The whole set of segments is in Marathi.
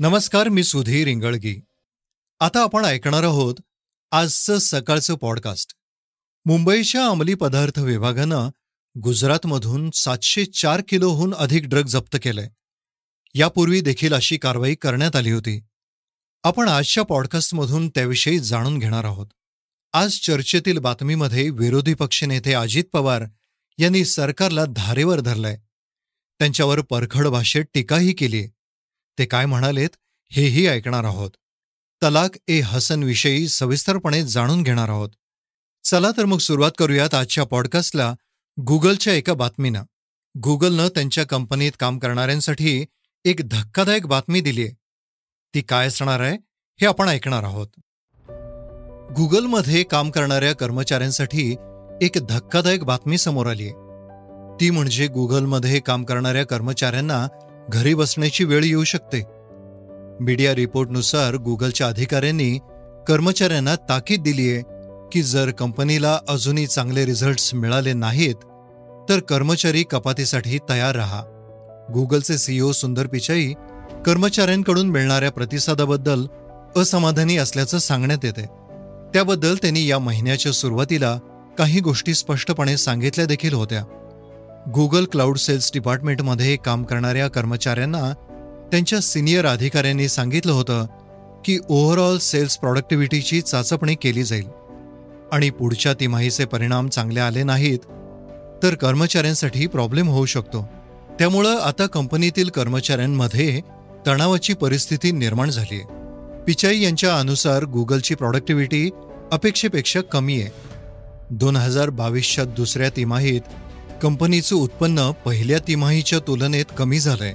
नमस्कार मी सुधीर इंगळगी. आता आपण ऐकणार आहोत आजचं सकाळचं पॉडकास्ट मुंबईच्या अंमली पदार्थ विभागानं गुजरातमधून सातशे चार किलोहून अधिक ड्रग जप्त केलंय. यापूर्वी देखील अशी कारवाई करण्यात आली होती. आपण आजच्या पॉडकास्टमधून त्याविषयी जाणून घेणार आहोत. आज चर्चेतील बातमीमध्ये विरोधी पक्षनेते अजित पवार यांनी सरकारला धारेवर धरलंय. त्यांच्यावर परखड भाषेत टीकाही केली ते काय म्हणालेत हेही ऐकणार आहोत. तलाक ए हसनविषयी सविस्तरपणे जाणून घेणार आहोत. चला तर मग सुरुवात करूयात आजच्या पॉडकास्टला गुगलच्या एका बातमीनं. गुगलनं त्यांच्या कंपनीत काम करणाऱ्यांसाठी एक धक्कादायक बातमी दिलीय ती काय असणार आहे हे आपण ऐकणार आहोत. गुगलमध्ये काम करणाऱ्या कर्मचाऱ्यांसाठी एक धक्कादायक बातमी समोर आली ती म्हणजे गुगलमध्ये काम करणाऱ्या कर्मचाऱ्यांना घरी बसण्याची वेळ येऊ शकते. मीडिया रिपोर्टनुसार गुगलच्या अधिकाऱ्यांनी कर्मचाऱ्यांना ताकीद दिलीय की जर कंपनीला अजूनही चांगले रिझल्ट्स मिळाले नाहीत तर कर्मचारी कपातीसाठी तयार राहा. गुगलचे सीईओ सुंदर पिचाई कर्मचाऱ्यांकडून मिळणाऱ्या प्रतिसादाबद्दल असमाधानी असल्याचं सांगण्यात येते. त्याबद्दल त्यांनी या महिन्याच्या सुरुवातीला काही गोष्टी स्पष्टपणे सांगितल्या देखील होत्या. गुगल क्लाउड सेल्स डिपार्टमेंटमध्ये काम करणाऱ्या कर्मचाऱ्यांना त्यांच्या सिनियर अधिकाऱ्यांनी सांगितलं होतं की ओव्हरऑल सेल्स प्रॉडक्टिव्हिटीची चाचपणी केली जाईल. आणि पुढच्या तिमाहीचे परिणाम चांगले आले नाहीत तर कर्मचाऱ्यांसाठी प्रॉब्लेम होऊ शकतो. त्यामुळं आता कंपनीतील कर्मचाऱ्यांमध्ये तणावाची परिस्थिती निर्माण झाली आहे पिचाई यांच्या अनुसार गुगलची प्रॉडक्टिव्हिटी अपेक्षेपेक्षा कमी आहे. दोन हजार बावीसच्या दुसऱ्या तिमाहीत कंपनीचं उत्पन्न पहिल्या तिमाहीच्या तुलनेत कमी झालंय.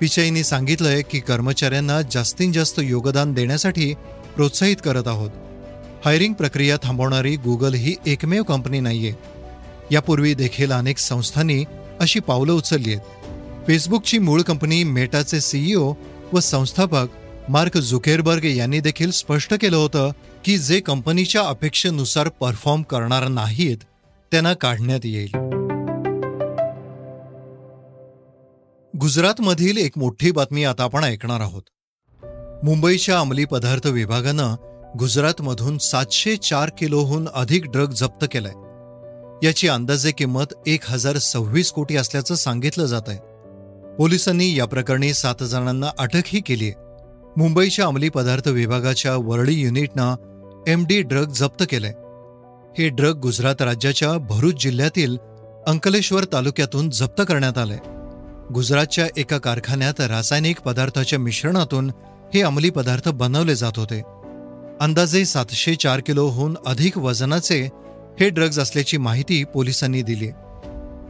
पिचाईने सांगितलंय की कर्मचाऱ्यांना जास्तीत जास्त योगदान देण्यासाठी प्रोत्साहित करत आहोत. हायरिंग प्रक्रिया थांबवणारी गुगल ही एकमेव कंपनी नाहीये. यापूर्वी देखील अनेक संस्थांनी अशी पावलं उचलली आहेत. फेसबुकची मूळ कंपनी मेटाचे सीईओ व संस्थापक मार्क झुकेरबर्ग यांनी देखील स्पष्ट केलं होतं की जे कंपनीच्या अपेक्षेनुसार परफॉर्म करणार नाहीत त्यांना काढण्यात येईल. गुजरातमधील एक मोठी बातमी आता आपण ऐकणार आहोत. मुंबईच्या अंमली पदार्थ विभागानं गुजरातमधून सातशे चार किलोहून अधिक ड्रग जप्त केलाय. याची अंदाजे किंमत एक हजार सव्वीस कोटी असल्याचं सांगितलं जात आहे पोलिसांनी या प्रकरणी सात जणांना अटकही केली आहे. मुंबईच्या अंमली पदार्थ विभागाच्या वरळी युनिटनं एम डी ड्रग जप्त केलंय. हे ड्रग गुजरात राज्याच्या भरूच जिल्ह्यातील अंकलेश्वर तालुक्यातून जप्त करण्यात आलंय. गुजरातच्या एका कारखान्यात रासायनिक पदार्थाच्या मिश्रणातून हे अंमली पदार्थ बनवले जात होते. अंदाजे सातशे चार किलोहून अधिक वजनाचे हे ड्रग्ज असल्याची माहिती पोलिसांनी दिली.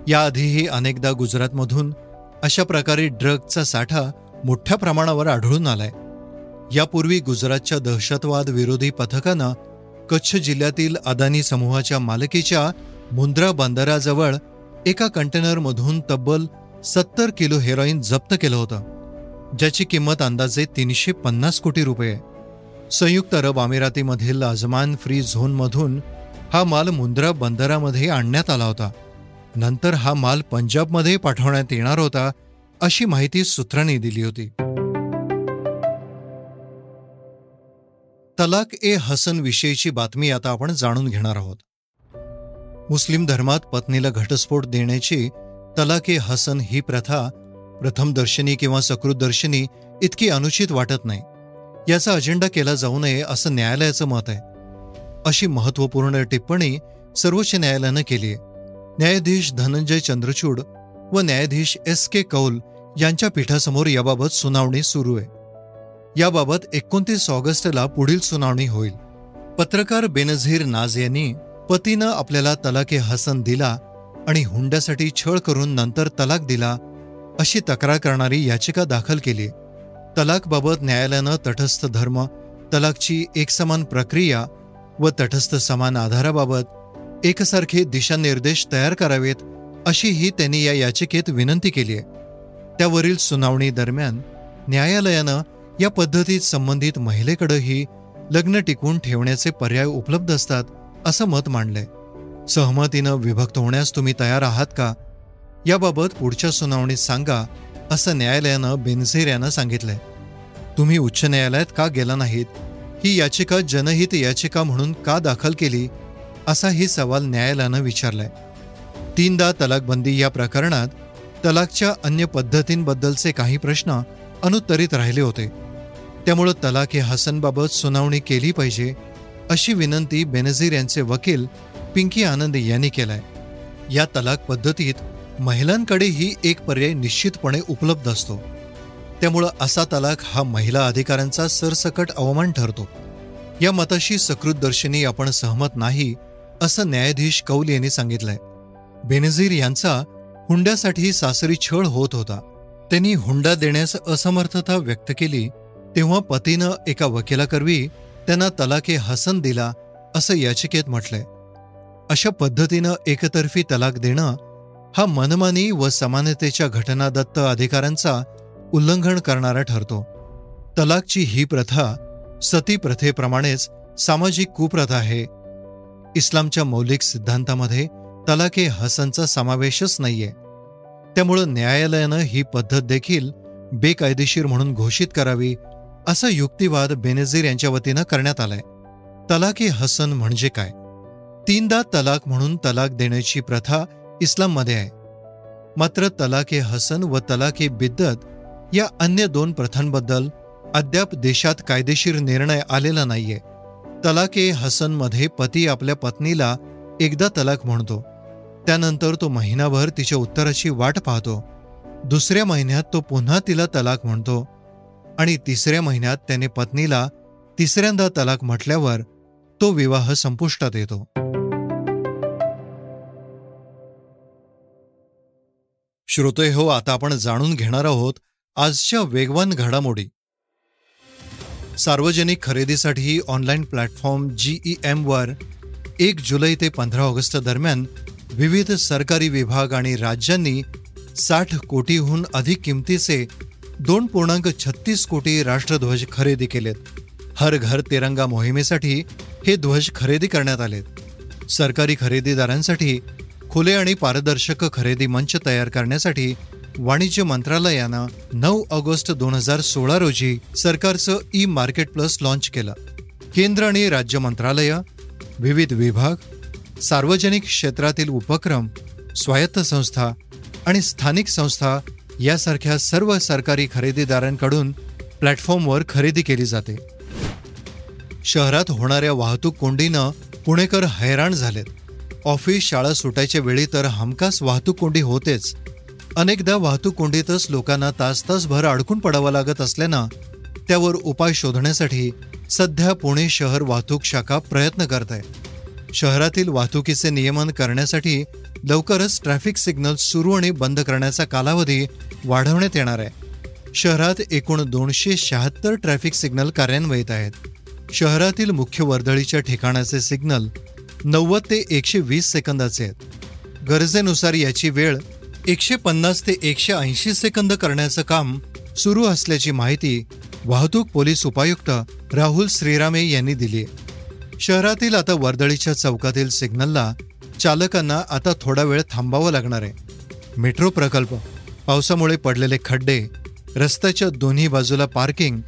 याआधीही अनेकदा गुजरातमधून अशा प्रकारे ड्रगचा साठा मोठ्या प्रमाणावर आढळून आलाय. यापूर्वी गुजरातच्या दहशतवाद विरोधी पथकानं कच्छ जिल्ह्यातील अदानी समूहाच्या मालकीच्या मुंद्रा बंदराजवळ एका कंटेनरमधून तब्बल सत्तर किलो हेरोईन जप्त केलं होतं. ज्याची किंमत अंदाजे तीनशे पन्नास कोटी रुपये. संयुक्त अरब अमिरातीमधील अजमान फ्री झोनमधून हा माल मुंद्रा बंदरामध्ये आणण्यात आला होता. नंतर हा माल पंजाबमध्ये पाठवण्यात येणार होता अशी माहिती सूत्रांनी दिली होती. तलाक ए हसन विषयीची बातमी आता आपण जाणून घेणार आहोत. मुस्लिम धर्मात पत्नीला घटस्फोट देण्याची तलाक ए हसन ही प्रथा प्रथमदर्शनी किंवा सकृतदर्शनी इतकी अनुचित वाटत नाही. याचा अजेंडा केला जाऊ नये असं न्यायालयाचं मत आहे. अशी महत्त्वपूर्ण टिप्पणी सर्वोच्च न्यायालयानं केली आहे. न्यायाधीश धनंजय चंद्रचूड व न्यायाधीश एस के कौल यांच्या पीठासमोर याबाबत सुनावणी सुरू आहे. याबाबत एकोणतीस ऑगस्टला पुढील सुनावणी होईल. पत्रकार बेनझीर नाज यांनी पतीनं आपल्याला तलाके हसन दिला आणि हुंड्यासाठी छळ करून नंतर तलाक दिला अशी तक्रार करणारी याचिका दाखल केली. तलाकबाबत न्यायालयानं तटस्थ धर्म तलाकची एकसमान प्रक्रिया व तटस्थ समान आधाराबाबत एकसारखे दिशानिर्देश तयार करावेत अशीही त्यांनी या याचिकेत विनंती केली आहे. त्यावरील सुनावणी दरम्यान न्यायालयानं या पद्धतीत संबंधित महिलेकडंही लग्न टिकवून ठेवण्याचे पर्याय उपलब्ध असतात असं मत मांडलंय. सहमतीनं विभक्त होण्यास तुम्ही तयार आहात का? याबाबत पुढच्या सुनावणीत सांगा असं न्यायालयानं बेनझीर यांना सांगितलंय. तुम्ही उच्च न्यायालयात का गेला नाहीत? ही याचिका जनहित याचिका म्हणून का दाखल केली? असाही सवाल न्यायालयानं विचारलाय. तीनदा तलाकबंदी या प्रकरणात तलाकच्या अन्य पद्धतींबद्दलचे काही प्रश्न अनुत्तरित राहिले होते. त्यामुळं तलाक हे हसनबाबत सुनावणी केली पाहिजे अशी विनंती बेनझीर यांचे वकील पिंकी आनंद यांनी केलाय. या तलाक पद्धतीत महिलांकडेही एक पर्याय निश्चितपणे उपलब्ध असतो. त्यामुळं असा तलाक हा महिला अधिकाऱ्यांचा सरसकट अवमान ठरतो. या मताशी सकृतदर्शनी आपण सहमत नाही असं न्यायाधीश कौल यांनी सांगितलंय. बेनझीर यांचा हुंड्यासाठी सासरी छळ होत होता. त्यांनी हुंडा देण्यास असमर्थता व्यक्त केली तेव्हा पतीनं एका वकिलाकरवी त्यांना तलाके हसन दिला असं याचिकेत म्हटलंय. अशा पद्धतीनं एकतर्फी तलाक देणं हा मनमानी व समानतेच्या घटनादत्त अधिकारांचा उल्लंघन करणारा ठरतो. तलाकची ही प्रथा सती प्रथेप्रमाणेच सामाजिक कुप्रथा आहे. इस्लामच्या मौलिक सिद्धांतामध्ये तलाक हे हसनचा समावेशच नाहीये. त्यामुळं न्यायालयानं ही पद्धत देखील बेकायदेशीर म्हणून घोषित करावी असा युक्तिवाद बेनझीर यांच्या वतीनं करण्यात आलाय. तलाके हसन म्हणजे काय? तीनदा तलाक म्हणून तलाक देण्याची प्रथा इस्लाममध्ये आहे. मात्र तलाके हसन व तलाके बिद्दत या अन्य दोन प्रथांबद्दल अद्याप देशात कायदेशीर निर्णय आलेला नाहीये. तलाके हसनमध्ये पती आपल्या पत्नीला एकदा तलाक म्हणतो. त्यानंतर तो महिनाभर तिच्या उत्तराची वाट पाहतो. दुसऱ्या महिन्यात तो पुन्हा तिला तलाक म्हणतो आणि तिसऱ्या महिन्यात त्याने पत्नीला तिसऱ्यांदा तलाक म्हटल्यावर तो विवाह संपुष्टात येतो. श्रोते हो आता आपण जाणून घेणार आहोत आजच्या वेगवान घडामोडी. सार्वजनिक खरेदीसाठी ऑनलाईन प्लॅटफॉर्म जीई वर एक जुलै ते पंधरा ऑगस्ट दरम्यान विविध सरकारी विभाग आणि राज्यांनी साठ कोटीहून अधिक किमतीचे दोन पूर्णांक छत्तीस कोटी राष्ट्रध्वज खरेदी केलेत. हर घर तिरंगा मोहिमेसाठी हे ध्वज खरेदी करण्यात आले सरकारी खरेदीदारांसाठी खुले आणि पारदर्शक खरेदी मंच तयार करण्यासाठी वाणिज्य मंत्रालयानं नऊ ऑगस्ट दोन हजार सोळा रोजी सरकारचं ई मार्केट प्लस लॉन्च केलं. केंद्र आणि राज्य मंत्रालय विविध विभाग सार्वजनिक क्षेत्रातील उपक्रम स्वायत्त संस्था आणि स्थानिक संस्था यासारख्या सर्व सरकारी खरेदीदारांकडून प्लॅटफॉर्मवर खरेदी केली जाते. शहरात होणाऱ्या वाहतूक कोंडीनं पुणेकर हैराण झालेत. ऑफिस शाळा सुटायच्या वेळी तर हमखास वाहतूक कोंडी होतेच. अनेकदा वाहतूक कोंडीतच लोकांना तास तासभर अडकून पडावं लागत असल्यानं त्यावर उपाय शोधण्यासाठी सध्या पुणे शहर वाहतूक शाखा प्रयत्न करत आहे शहरातील वाहतुकीचे नियमन करण्यासाठी लवकरच ट्रॅफिक सिग्नल सुरू आणि बंद करण्याचा कालावधी वाढवण्यात येणार आहे. शहरात एकूण दोनशे शहात्तर ट्रॅफिक सिग्नल कार्यान्वित आहेत. शहरातील मुख्य वर्दळीच्या ठिकाणाचे सिग्नल नव्वद ते एकशे वीस सेकंदाचे आहेत. गरजेनुसार याची वेळ एकशे पन्नास ते एकशे ऐंशी सेकंद करण्याचं काम सुरू असल्याची माहिती वाहतूक पोलीस उपायुक्त राहुल श्रीरामे यांनी दिली शहरातील आता वर्दळीच्या चौकातील सिग्नलला चालकांना आता थोडा वेळ थांबावं लागणार आहे. मेट्रो प्रकल्प पावसामुळे पडलेले खड्डे रस्त्याच्या दोन्ही बाजूला पार्किंग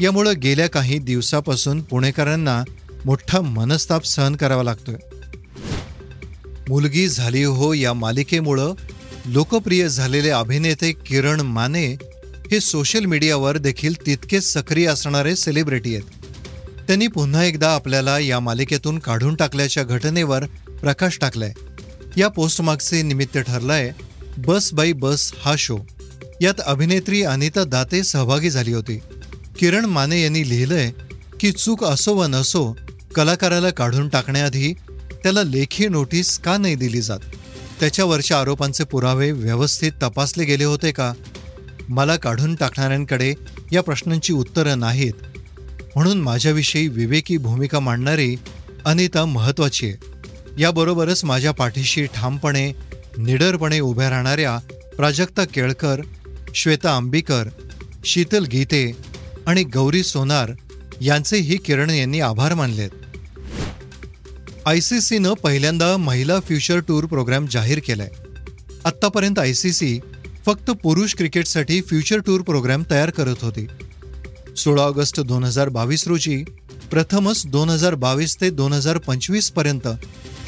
यामुळं गेल्या काही दिवसापासून पुणेकरांना मोठा मनस्ताप सहन करावा लागतोय. मुलगी झाली हो या मालिकेमुळं लोकप्रिय झालेले अभिनेते किरण माने हे सोशल मीडियावर देखील तितकेच सक्रिय असणारे सेलिब्रिटी आहेत. त्यांनी पुन्हा एकदा आपल्याला या मालिकेतून काढून टाकल्याच्या घटनेवर प्रकाश टाकलाय. या पोस्टमार्कचे निमित्त ठरलाय बस बाई बस हा शो यात अभिनेत्री अनिता दाते सहभागी झाली होती. किरण माने यांनी लिहिलंय की चूक असो व नसो कलाकाराला काढून टाकण्याआधी त्याला लेखी नोटीस का नाही दिली जात? त्याच्यावरच्या आरोपांचे पुरावे व्यवस्थित तपासले गेले होते का? मला काढून टाकणाऱ्यांकडे या प्रश्नांची उत्तरं नाहीत. म्हणून माझ्याविषयी विवेकी भूमिका मांडणारी अनिता महत्त्वाची आहे. याबरोबरच माझ्या पाठीशी ठामपणे निडरपणे उभ्या राहणाऱ्या प्राजक्ता केळकर श्वेता आंबीकर शीतल गीते आणि गौरी सोनार यांचेही किरण यांनी आभार मानलेत. आय सी सीनं पहिल्यांदा महिला फ्युचर टूर प्रोग्राम जाहीर केलाय. आत्तापर्यंत आय सी सी फक्त पुरुष क्रिकेटसाठी फ्युचर टूर प्रोग्राम तयार करत होती. सोळा ऑगस्ट दोन हजार बावीस रोजी प्रथमच दोन हजार बावीस ते दोन हजार पंचवीसपर्यंत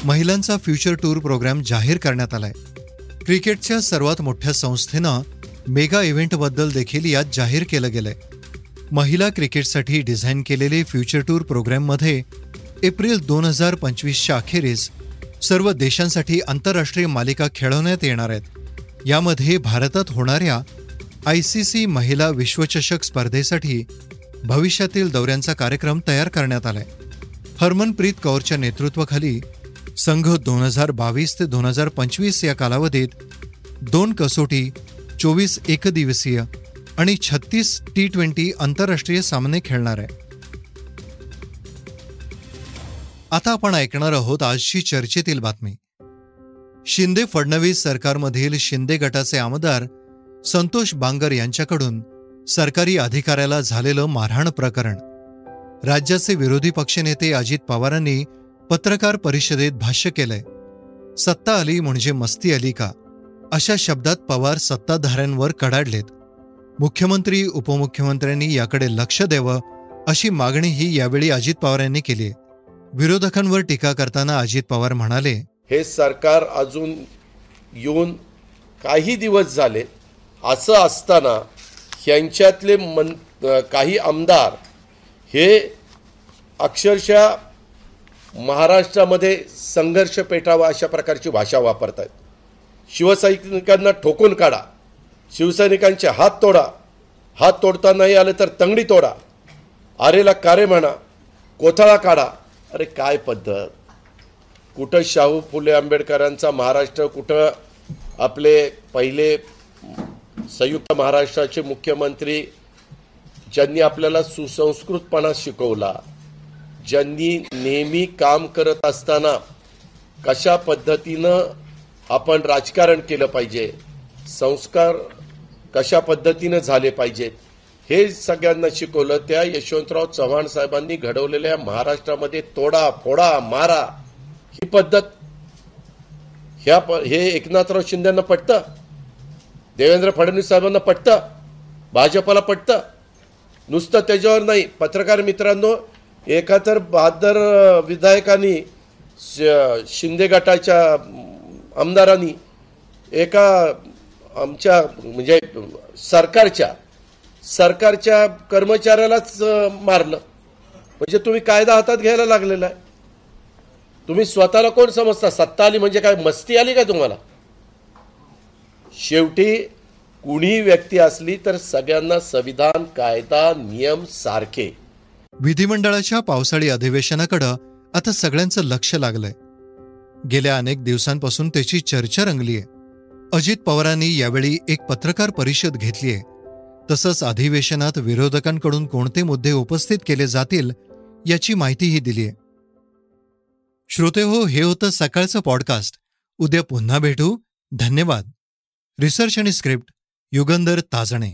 महिलांचा फ्युचर टूर प्रोग्राम जाहीर करण्यात आलाय. क्रिकेटच्या सर्वात मोठ्या संस्थेनं मेगा इव्हेंटबद्दल देखील यात जाहीर केलं गेलंय. महिला क्रिकेटसाठी डिझाईन केलेले फ्युचर टूर प्रोग्राममध्ये एप्रिल दोन हजार पंचवीसच्या अखेरीस सर्व देशांसाठी आंतरराष्ट्रीय मालिका खेळवण्यात येणार आहेत. यामध्ये भारतात होणाऱ्या आय सी सी महिला विश्वचषक स्पर्धेसाठी भविष्यातील दौऱ्यांचा कार्यक्रम तयार करण्यात आलाय. हरमनप्रीत कौरच्या नेतृत्वाखाली संघ दोन हजार बावीस ते दोन हजार पंचवीस या कालावधीत दोन कसोटी चोवीस एकदिवसीय आणि छत्तीस टी ट्वेंटी आंतरराष्ट्रीय सामने खेळणार आहे. आता आपण ऐकणार आहोत आजची चर्चेतील बातमी. शिंदे फडणवीस सरकारमधील शिंदे गटाचे आमदार संतोष बांगर यांच्याकडून सरकारी अधिकाऱ्याला झालेलं मारहाण प्रकरण. राज्याचे विरोधी पक्षनेते अजित पवारांनी पत्रकार परिषदेत भाष्य केलंय. सत्ता आली म्हणजे मस्ती आली का? अशा शब्दात पवार सत्ताधाऱ्यांवर कडाडलेत. मुख्यमंत्री उपमुख्यमंत्र्यांनी याकडे लक्ष द्यावं अशी मागणीही यावेळी अजित पवार यांनी केली आहे विरोधकांवर टीका करताना अजित पवार म्हणाले हे सरकार अजून येऊन काही दिवस झाले असं असताना यांच्यातले मन काही आमदार हे अक्षरशः महाराष्ट्रामध्ये संघर्ष पेटावा अशा प्रकारची भाषा वापरत आहेत शिवसैनिकांना ठोकून काढा शिवसैनिकांचे हात तोडा हात तोडता नाही आलं तर तंगडी तोडा आरेला कारे म्हणा कोथळा काढा अरे काय पद्धत? कुठं शाहू फुले आंबेडकरांचा महाराष्ट्र कुठं आपले पहिले संयुक्त महाराष्ट्राचे मुख्यमंत्री ज्यांनी आपल्याला सुसंस्कृतपणा शिकवला ज्यांनी नेहमी काम करत असताना कशा पद्धतीनं आपण राजकारण केलं पाहिजे संस्कार कशा पद्धतीनं झाले पाहिजेत हे सगळ्यांना शिकवलं त्या यशवंतराव चव्हाण साहेबांनी घडवलेल्या महाराष्ट्रामध्ये तोडा फोडा मारा ही पद्धत ह्या हे एकनाथराव शिंदेना पटतं देवेंद्र फडणवीस साहेबांना पटतं भाजपला पटतं. नुसतं त्याच्यावर नाही. पत्रकार मित्रांनो एका तर बहादर विधायकांनी शिंदे गटाच्या आमदारांनी एका आमच्या म्हणजे सरकारच्या सरकारच्या कर्मचाऱ्यालाच मारलं. म्हणजे तुम्ही कायदा हातात घ्यायला लागलेला आहे. तुम्ही स्वतःला कोण समजता? सत्ता आली म्हणजे काय? मस्ती आली का तुम्हाला? शेवटी कुणी व्यक्ती असली तर सगळ्यांना संविधान कायदा नियम सारखे. विधिमंडळाच्या पावसाळी अधिवेशनाकडं आता सगळ्यांचं लक्ष लागलंय. गेल्या अनेक दिवसांपासून त्याची चर्चा रंगलीय. अजित पवारांनी यावेळी एक पत्रकार परिषद घेतलीय. तसंच अधिवेशनात विरोधकांकडून कोणते मुद्दे उपस्थित केले जातील याची माहितीही दिलीय. श्रोते हो हे होतं सकाळचं पॉडकास्ट उद्या पुन्हा भेटू. धन्यवाद. रिसर्च आणि स्क्रिप्ट युगंधर ताजणे.